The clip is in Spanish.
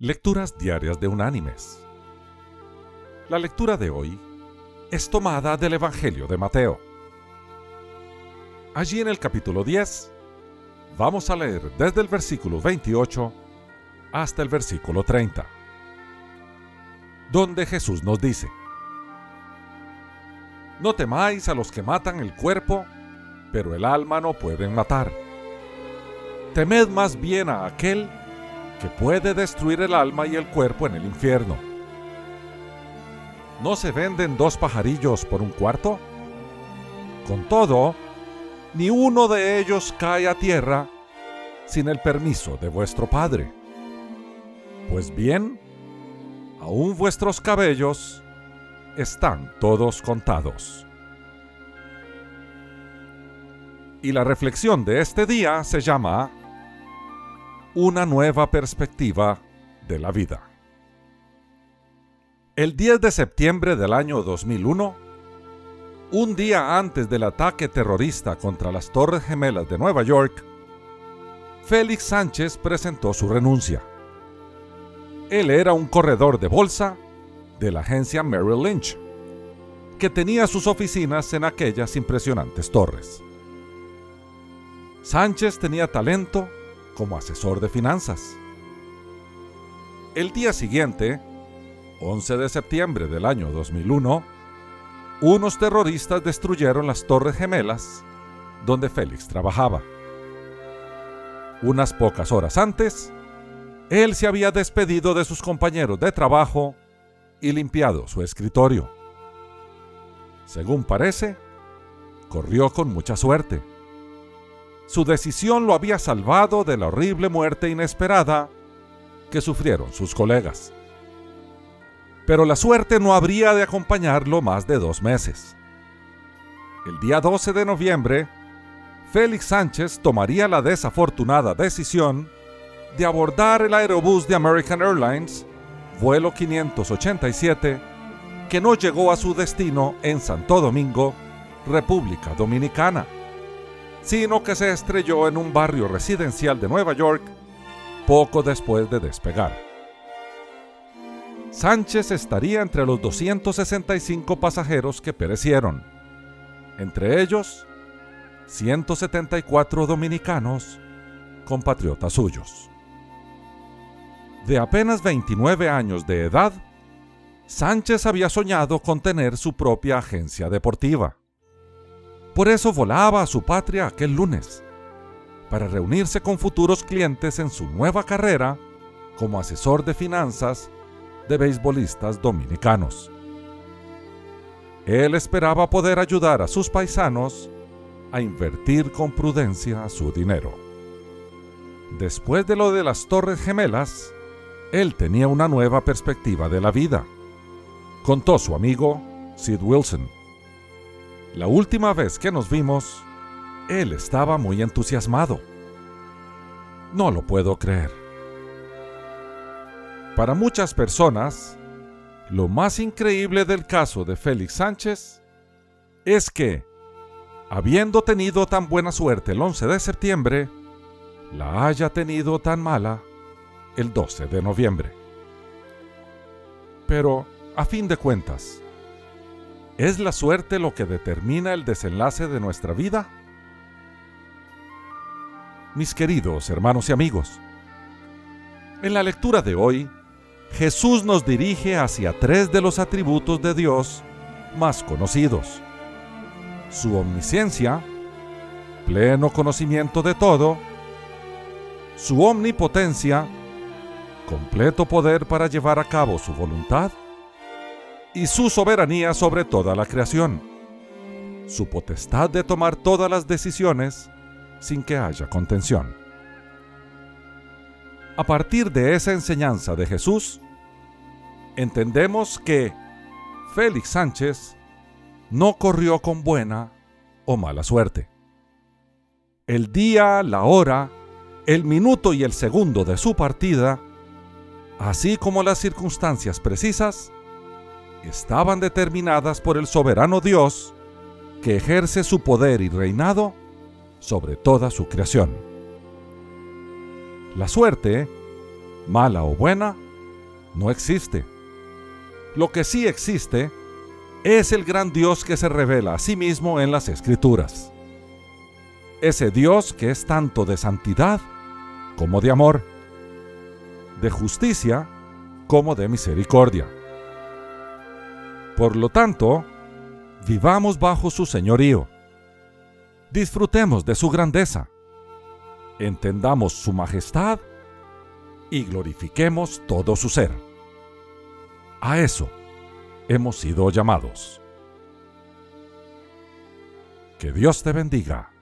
Lecturas Diarias de Unánimes. La lectura de hoy es tomada del Evangelio de Mateo. Allí en el capítulo 10 vamos a leer desde el versículo 28 hasta el versículo 30, donde Jesús nos dice, No temáis a los que matan el cuerpo, pero el alma no pueden matar. Temed más bien a aquel que puede destruir el alma y el cuerpo en el infierno. ¿No se venden dos pajarillos por un cuarto? Con todo, ni uno de ellos cae a tierra sin el permiso de vuestro Padre. Pues bien, aún vuestros cabellos están todos contados. Y la reflexión de este día se llama una nueva perspectiva de la vida. El 10 de septiembre del año 2001, un día antes del ataque terrorista contra las Torres Gemelas de Nueva York, Félix Sánchez presentó su renuncia. Él era un corredor de bolsa de la agencia Merrill Lynch, que tenía sus oficinas en aquellas impresionantes torres. Sánchez tenía talento como asesor de finanzas. El día siguiente, 11 de septiembre del año 2001, unos terroristas destruyeron las Torres Gemelas donde Félix trabajaba. Unas pocas horas antes, él se había despedido de sus compañeros de trabajo y limpiado su escritorio. Según parece, corrió con mucha suerte su decisión lo había salvado de la horrible muerte inesperada que sufrieron sus colegas. Pero la suerte no habría de acompañarlo más de dos meses. El día 12 de noviembre, Félix Sánchez tomaría la desafortunada decisión de abordar el aerobús de American Airlines, vuelo 587, que no llegó a su destino en Santo Domingo, República Dominicana sino que se estrelló en un barrio residencial de Nueva York poco después de despegar. Sánchez estaría entre los 265 pasajeros que perecieron, entre ellos 174 dominicanos, compatriotas suyos. De apenas 29 años de edad, Sánchez había soñado con tener su propia agencia deportiva. Por eso volaba a su patria aquel lunes, para reunirse con futuros clientes en su nueva carrera como asesor de finanzas de beisbolistas dominicanos. Él esperaba poder ayudar a sus paisanos a invertir con prudencia su dinero. Después de lo de las Torres Gemelas, él tenía una nueva perspectiva de la vida, contó su amigo Sid Wilson. La última vez que nos vimos, él estaba muy entusiasmado. No lo puedo creer. Para muchas personas, lo más increíble del caso de Félix Sánchez es que, habiendo tenido tan buena suerte el 11 de septiembre, la haya tenido tan mala el 12 de noviembre. Pero, a fin de cuentas, ¿Es la suerte lo que determina el desenlace de nuestra vida? Mis queridos hermanos y amigos, en la lectura de hoy, Jesús nos dirige hacia tres de los atributos de Dios más conocidos. Su omnisciencia, pleno conocimiento de todo, su omnipotencia, completo poder para llevar a cabo su voluntad, y su soberanía sobre toda la creación, su potestad de tomar todas las decisiones sin que haya contención. A partir de esa enseñanza de Jesús, entendemos que Félix Sánchez no corrió con buena o mala suerte. El día, la hora, el minuto y el segundo de su partida, así como las circunstancias precisas, estaban determinadas por el soberano Dios que ejerce su poder y reinado sobre toda su creación. La suerte, mala o buena, no existe. Lo que sí existe es el gran Dios que se revela a sí mismo en las Escrituras. Ese Dios que es tanto de santidad como de amor, de justicia como de misericordia. Por lo tanto, vivamos bajo su señorío. Disfrutemos de su grandeza. Entendamos su majestad y glorifiquemos todo su ser. A eso hemos sido llamados. Que Dios te bendiga.